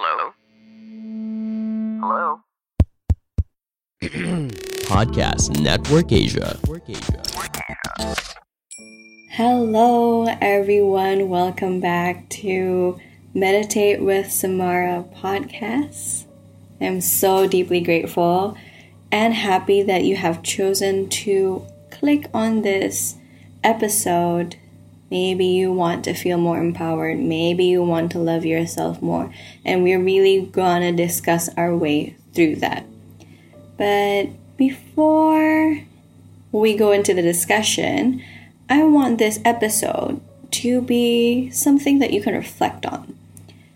Hello? Hello? Podcast Network Asia. Hello, everyone. Welcome back to Meditate with Samara podcast. I'm so deeply grateful and happy that you have chosen to click on this episode. Maybe you want to feel more empowered. Maybe you want to love yourself more. And we're really gonna discuss our way through that. But before we go into the discussion, I want this episode to be something that you can reflect on.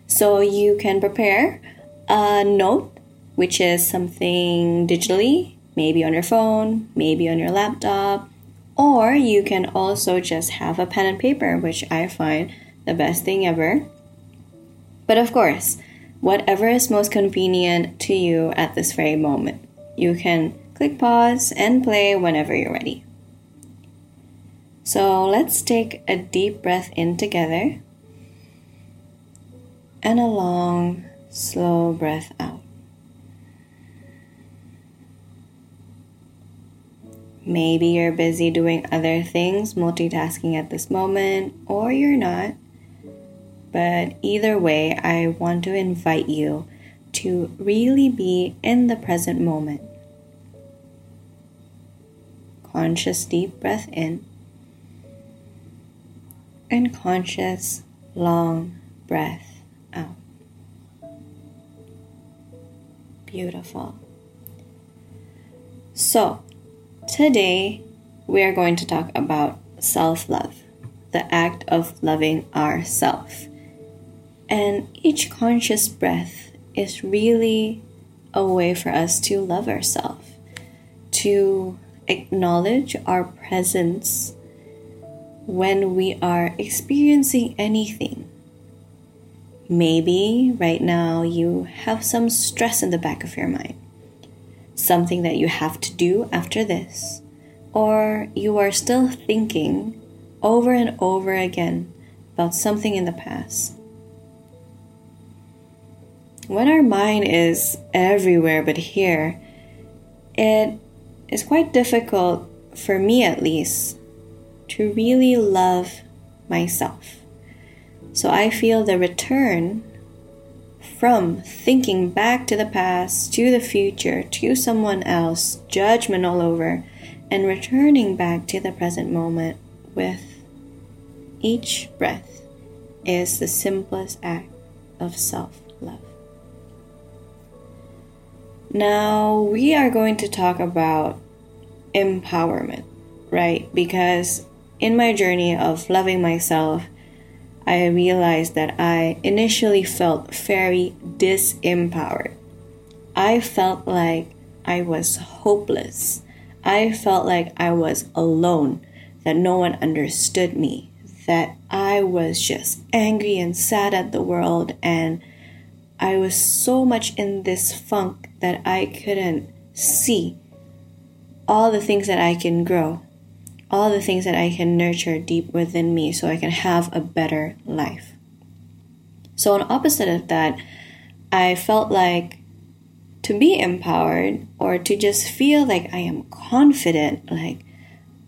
So you can prepare a note, which is something digitally, maybe on your phone, maybe on your laptop, or you can also just have a pen and paper, which I find the best thing ever. But of course, whatever is most convenient to you at this very moment, you can click pause and play whenever you're ready. So let's take a deep breath in together and a long, slow breath out. Maybe you're busy doing other things, multitasking at this moment, or you're not. But either way, I want to invite you to really be in the present moment. Conscious deep breath in and conscious long breath out. Beautiful. So, today we are going to talk about self love, the act of loving ourself. And each conscious breath is really a way for us to love ourselves, to acknowledge our presence when we are experiencing anything. Maybe right now you have some stress in the back of your mind, something that you have to do after this, or you are still thinking over and over again about something in the past. When our mind is everywhere but here, it is quite difficult, for me at least, to really love myself. So I feel the return from thinking back to the past, to the future, to someone else, judgment all over, and returning back to the present moment with each breath is the simplest act of self love. Now, we are going to talk about empowerment, right? Because in my journey of loving myself, I realized that I initially felt very disempowered. I felt like I was hopeless. I felt like I was alone, that no one understood me, that I was just angry and sad at the world, and I was so much in this funk that I couldn't see all the things that I can grow all the things that I can nurture deep within me so I can have a better life. So, on opposite of that, I felt like to be empowered or to just feel like I am confident, like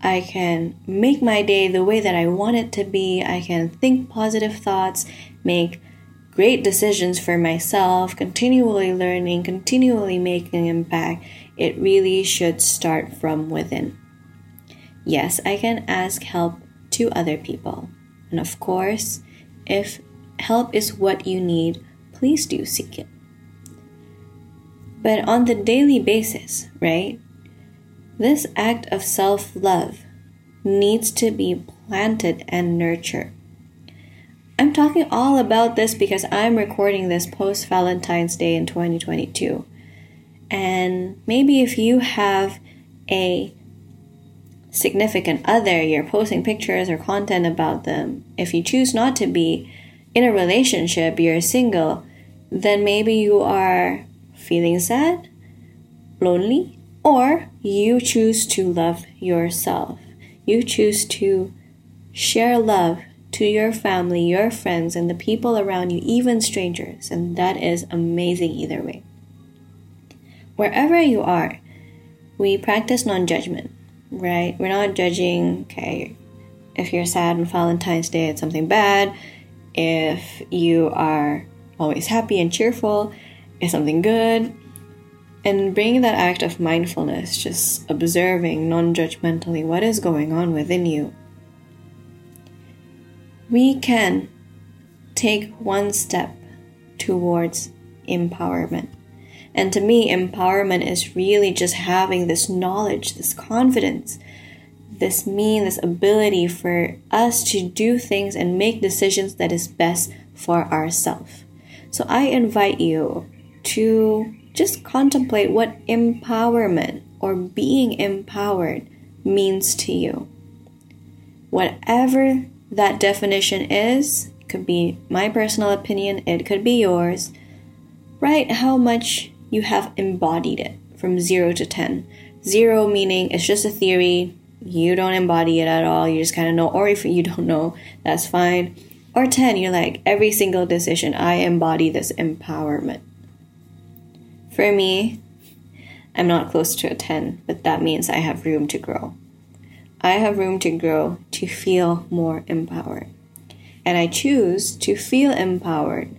I can make my day the way that I want it to be, I can think positive thoughts, make great decisions for myself, continually learning, continually making impact. It really should start from within. Yes, I can ask help to other people. And of course, if help is what you need, please do seek it. But on the daily basis, right? This act of self love needs to be planted and nurtured. I'm talking all about this because I'm recording this post Valentine's Day in 2022. And maybe if you have a significant other, you're posting pictures or content about them. If you choose not to be in a relationship, you're single, then maybe you are feeling sad, lonely, or you choose to love yourself. You choose to share love to your family, your friends, and the people around you, even strangers. And that is amazing either way. Wherever you are, we practice non judgment, right? We're not judging, okay, if you're sad on Valentine's Day, it's something bad. If you are always happy and cheerful, it's something good. And bringing that act of mindfulness, just observing non judgmentally what is going on within you, we can take one step towards empowerment. And to me, empowerment is really just having this knowledge, this confidence, this mean, this ability for us to do things and make decisions that is best for ourselves. So I invite you to just contemplate what empowerment or being empowered means to you. Whatever that definition is, could be my personal opinion, it could be yours. Write how much you have embodied it from 0 to 10. 0 meaning it's just a theory, you don't embody it at all, you just kind of know, or if you don't know, that's fine. Or 10, you're like, every single decision, I embody this empowerment. For me, I'm not close to a 10, but that means I have room to grow. I have room to grow to feel more empowered. And I choose to feel empowered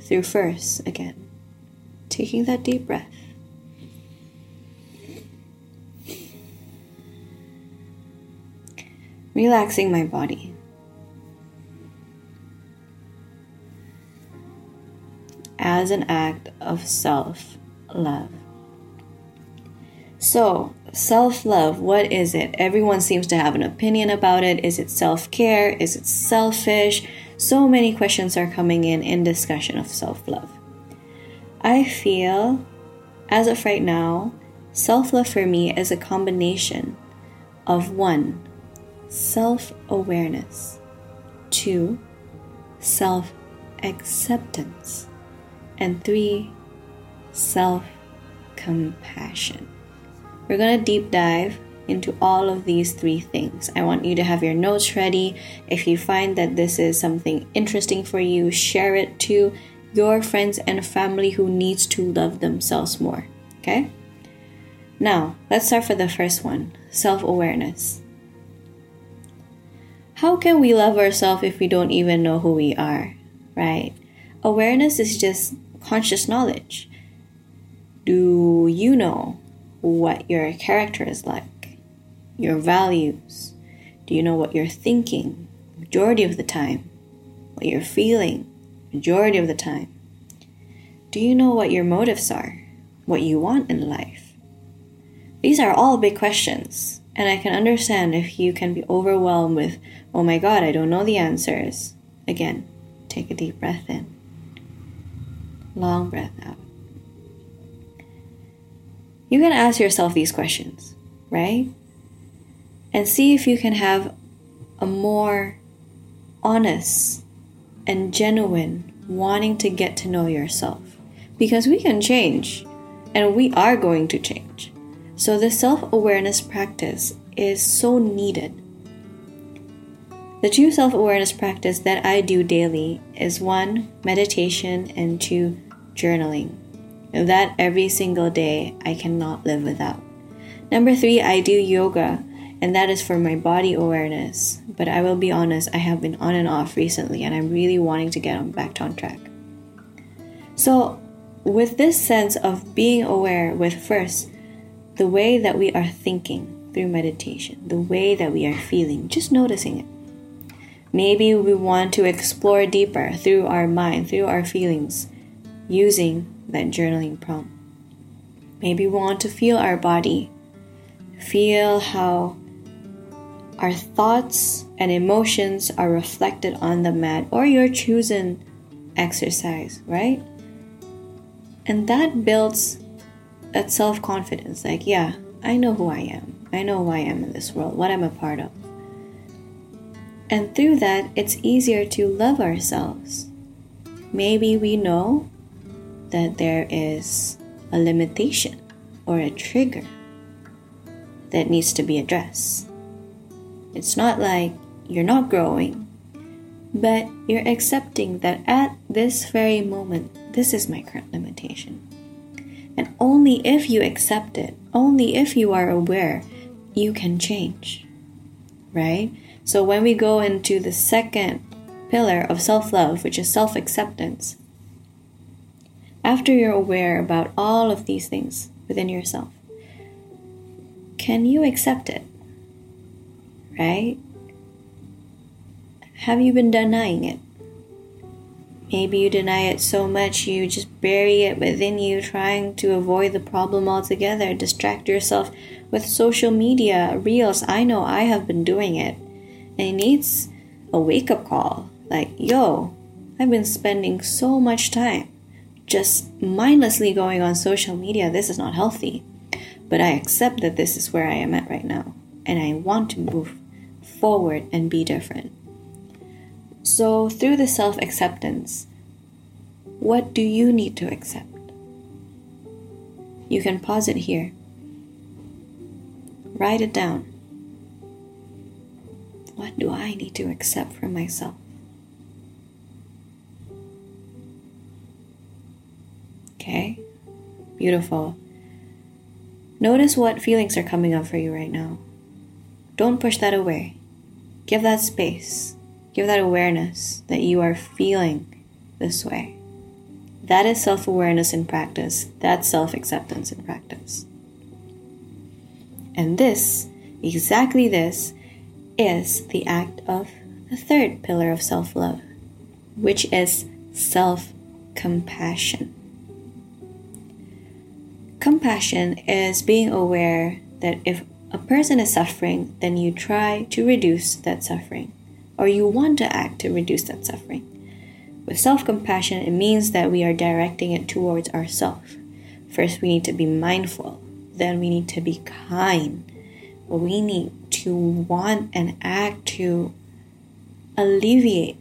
through first, again, taking that deep breath. Relaxing my body. As an act of self love. So, self love, what is it? Everyone seems to have an opinion about it. Is it self care? Is it selfish? So many questions are coming in in discussion of self love. I feel, as of right now, self love for me is a combination of one, self awareness, two, self acceptance, and three, self compassion. We're going to deep dive into all of these three things. I want you to have your notes ready. If you find that this is something interesting for you, share it to your friends and family who needs to love themselves more. Okay? Now, let's start for the first one self awareness. How can we love ourselves if we don't even know who we are, right? Awareness is just conscious knowledge. Do you know what your character is like? Your values? Do you know what you're thinking majority of the time? What you're feeling majority of the time? Do you know what your motives are? What you want in life? These are all big questions, and I can understand if you can be overwhelmed with, oh my god, I don't know the answers. Again, take a deep breath in, long breath out. You can ask yourself these questions, right? And see if you can have a more honest and genuine wanting to get to know yourself. Because we can change, and we are going to change. So, the self awareness practice is so needed. The two self awareness practice that I do daily is one, meditation, and two, journaling. That every single day I cannot live without. Number three, I do yoga and that is for my body awareness. But I will be honest, I have been on and off recently, and I'm really wanting to get on back on track. So, with this sense of being aware with first the way that we are thinking through meditation, the way that we are feeling, just noticing it. Maybe we want to explore deeper through our mind, through our feelings, using that journaling prompt. Maybe we want to feel our body, feel how our thoughts and emotions are reflected on the mat or your chosen exercise, right? And that builds that self confidence like, yeah, I know who I am. I know who I am in this world, what I'm a part of. And through that, it's easier to love ourselves. Maybe we know that there is a limitation or a trigger that needs to be addressed. It's not like you're not growing, but you're accepting that at this very moment, this is my current limitation. And only if you accept it, only if you are aware, you can change. Right? So when we go into the second pillar of self love, which is self acceptance, after you're aware about all of these things within yourself, can you accept it? Right? Have you been denying it? Maybe you deny it so much you just bury it within you, trying to avoid the problem altogether. Distract yourself with social media, reels. I know I have been doing it. And it needs a wake up call. Like, yo, I've been spending so much time just mindlessly going on social media. This is not healthy. But I accept that this is where I am at right now. And I want to move forward and be different. So, through the self acceptance, what do you need to accept? You can pause it here. Write it down. What do I need to accept for myself? Okay, beautiful. Notice what feelings are coming up for you right now. Don't push that away. Give that space. Give that awareness that you are feeling this way. That is self awareness in practice. That's self acceptance in practice. And this, exactly this, is the act of the third pillar of self love, which is self compassion. Compassion is being aware that if a person is suffering, then you try to reduce that suffering or you want to act to reduce that suffering. With self compassion, it means that we are directing it towards ourselves. First, we need to be mindful, then, we need to be kind. We need to want and act to alleviate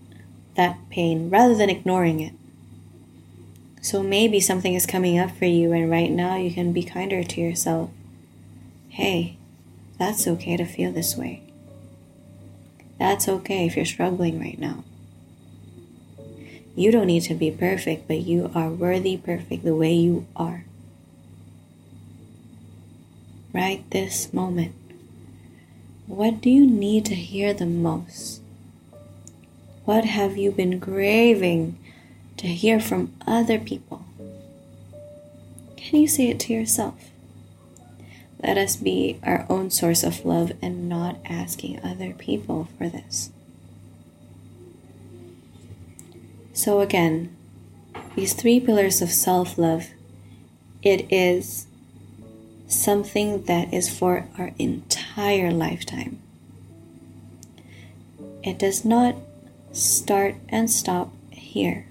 that pain rather than ignoring it. So maybe something is coming up for you, and right now you can be kinder to yourself. Hey, that's okay to feel this way. That's okay if you're struggling right now. You don't need to be perfect, but you are worthy perfect the way you are. Right this moment. What do you need to hear the most? What have you been craving to hear from other people? Can you say it to yourself? Let us be our own source of love and not asking other people for this. So, again, these three pillars of self love, it is something that is for our entire lifetime. It does not start and stop here.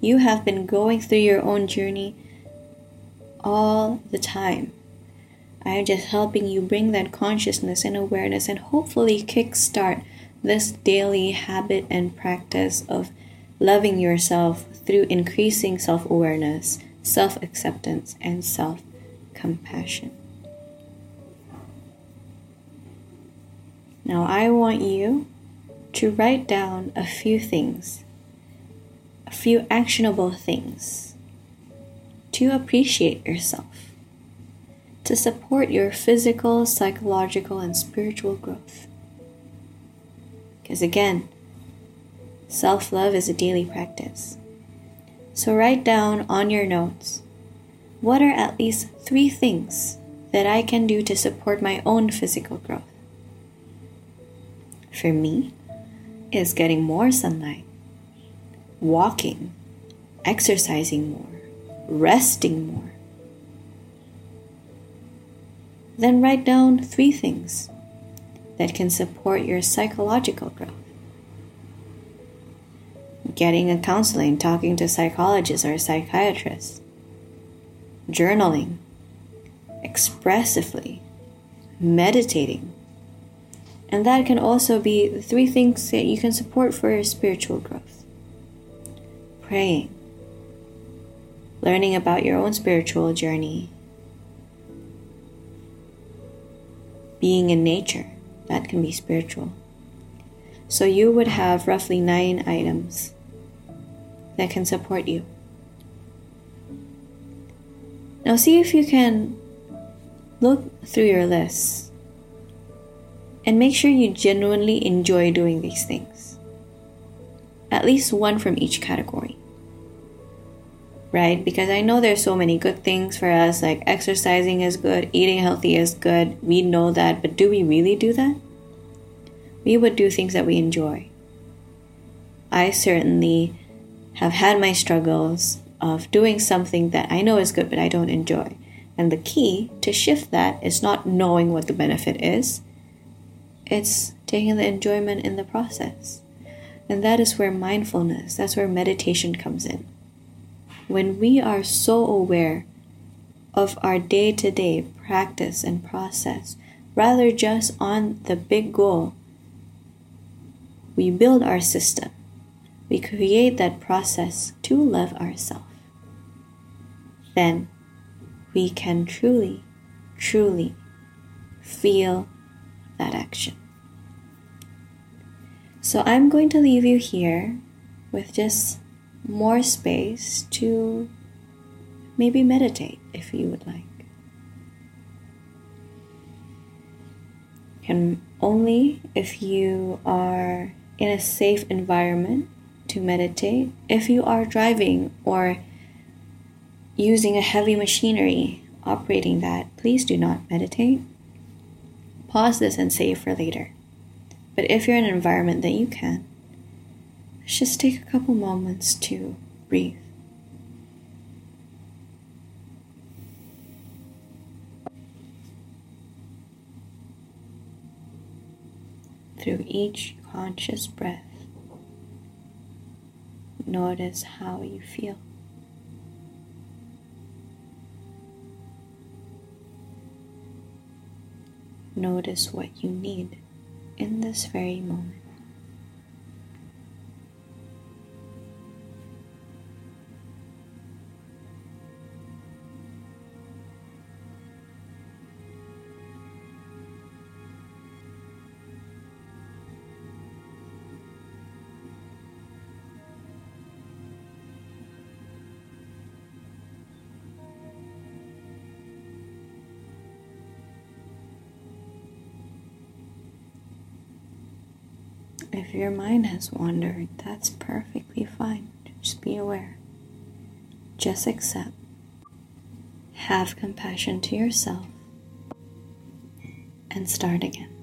You have been going through your own journey all the time. I am just helping you bring that consciousness and awareness and hopefully kickstart this daily habit and practice of loving yourself through increasing self awareness, self acceptance, and self compassion. Now, I want you to write down a few things, a few actionable things to appreciate yourself to support your physical, psychological, and spiritual growth. Because again, self love is a daily practice. So write down on your notes what are at least three things that I can do to support my own physical growth. For me, is getting more sunlight, walking, exercising more, resting more, then write down three things that can support your psychological growth. Getting a counseling, talking to psychologists or psychiatrists, journaling, expressively, meditating. And that can also be three things that you can support for your spiritual growth. Praying, learning about your own spiritual journey, being in nature. That can be spiritual. So you would have roughly nine items that can support you. Now, see if you can look through your list and make sure you genuinely enjoy doing these things. At least one from each category. Right? Because I know there's so many good things for us, like exercising is good, eating healthy is good. We know that, but do we really do that? We would do things that we enjoy. I certainly have had my struggles of doing something that I know is good but I don't enjoy. And the key to shift that is not knowing what the benefit is, it's taking the enjoyment in the process. And that is where mindfulness, that's where meditation comes in. When we are so aware of our day to day practice and process, rather just on the big goal, we build our system. We create that process to love ourselves. Then we can truly, truly feel that action. So I'm going to leave you here with just more space to maybe meditate if you would like. Can only if you are in a safe environment to meditate. If you are driving or using a heavy machinery operating that, please do not meditate. Pause this and save for later. But if you're in an environment that you can, just take a couple moments to breathe. Through each conscious breath, notice how you feel. Notice what you need in this very moment. If your mind has wandered, that's perfectly fine. Just be aware. Just accept. Have compassion to yourself and start again.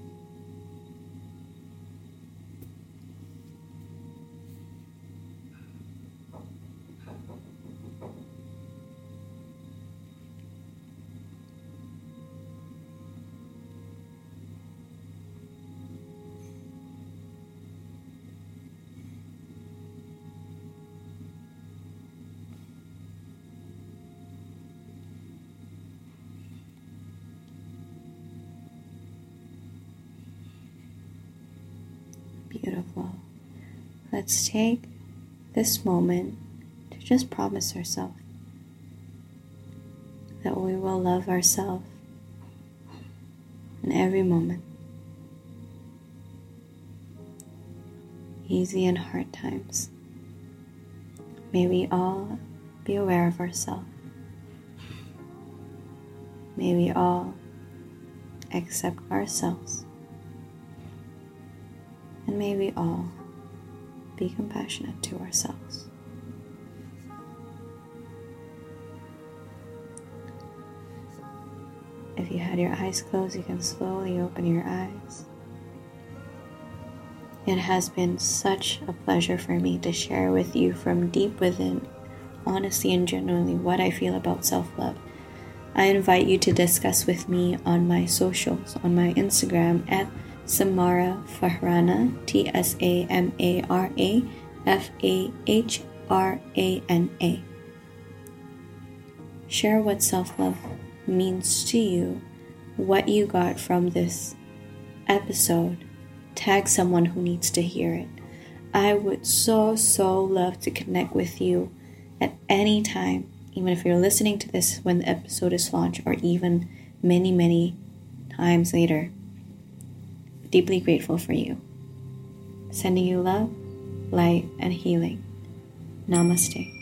Let's take this moment to just promise ourselves that we will love ourselves in every moment. Easy and hard times. May we all be aware of ourselves. May we all accept ourselves and may we all be compassionate to ourselves. If you had your eyes closed, you can slowly open your eyes. It has been such a pleasure for me to share with you from deep within, honestly and genuinely, what I feel about self love. I invite you to discuss with me on my socials, on my Instagram at Samara Fahrana, T S A M A R A F A H R A N A. Share what self love means to you, what you got from this episode. Tag someone who needs to hear it. I would so, so love to connect with you at any time, even if you're listening to this when the episode is launched or even many, many times later deeply grateful for you. Sending you love, light, and healing. Namaste.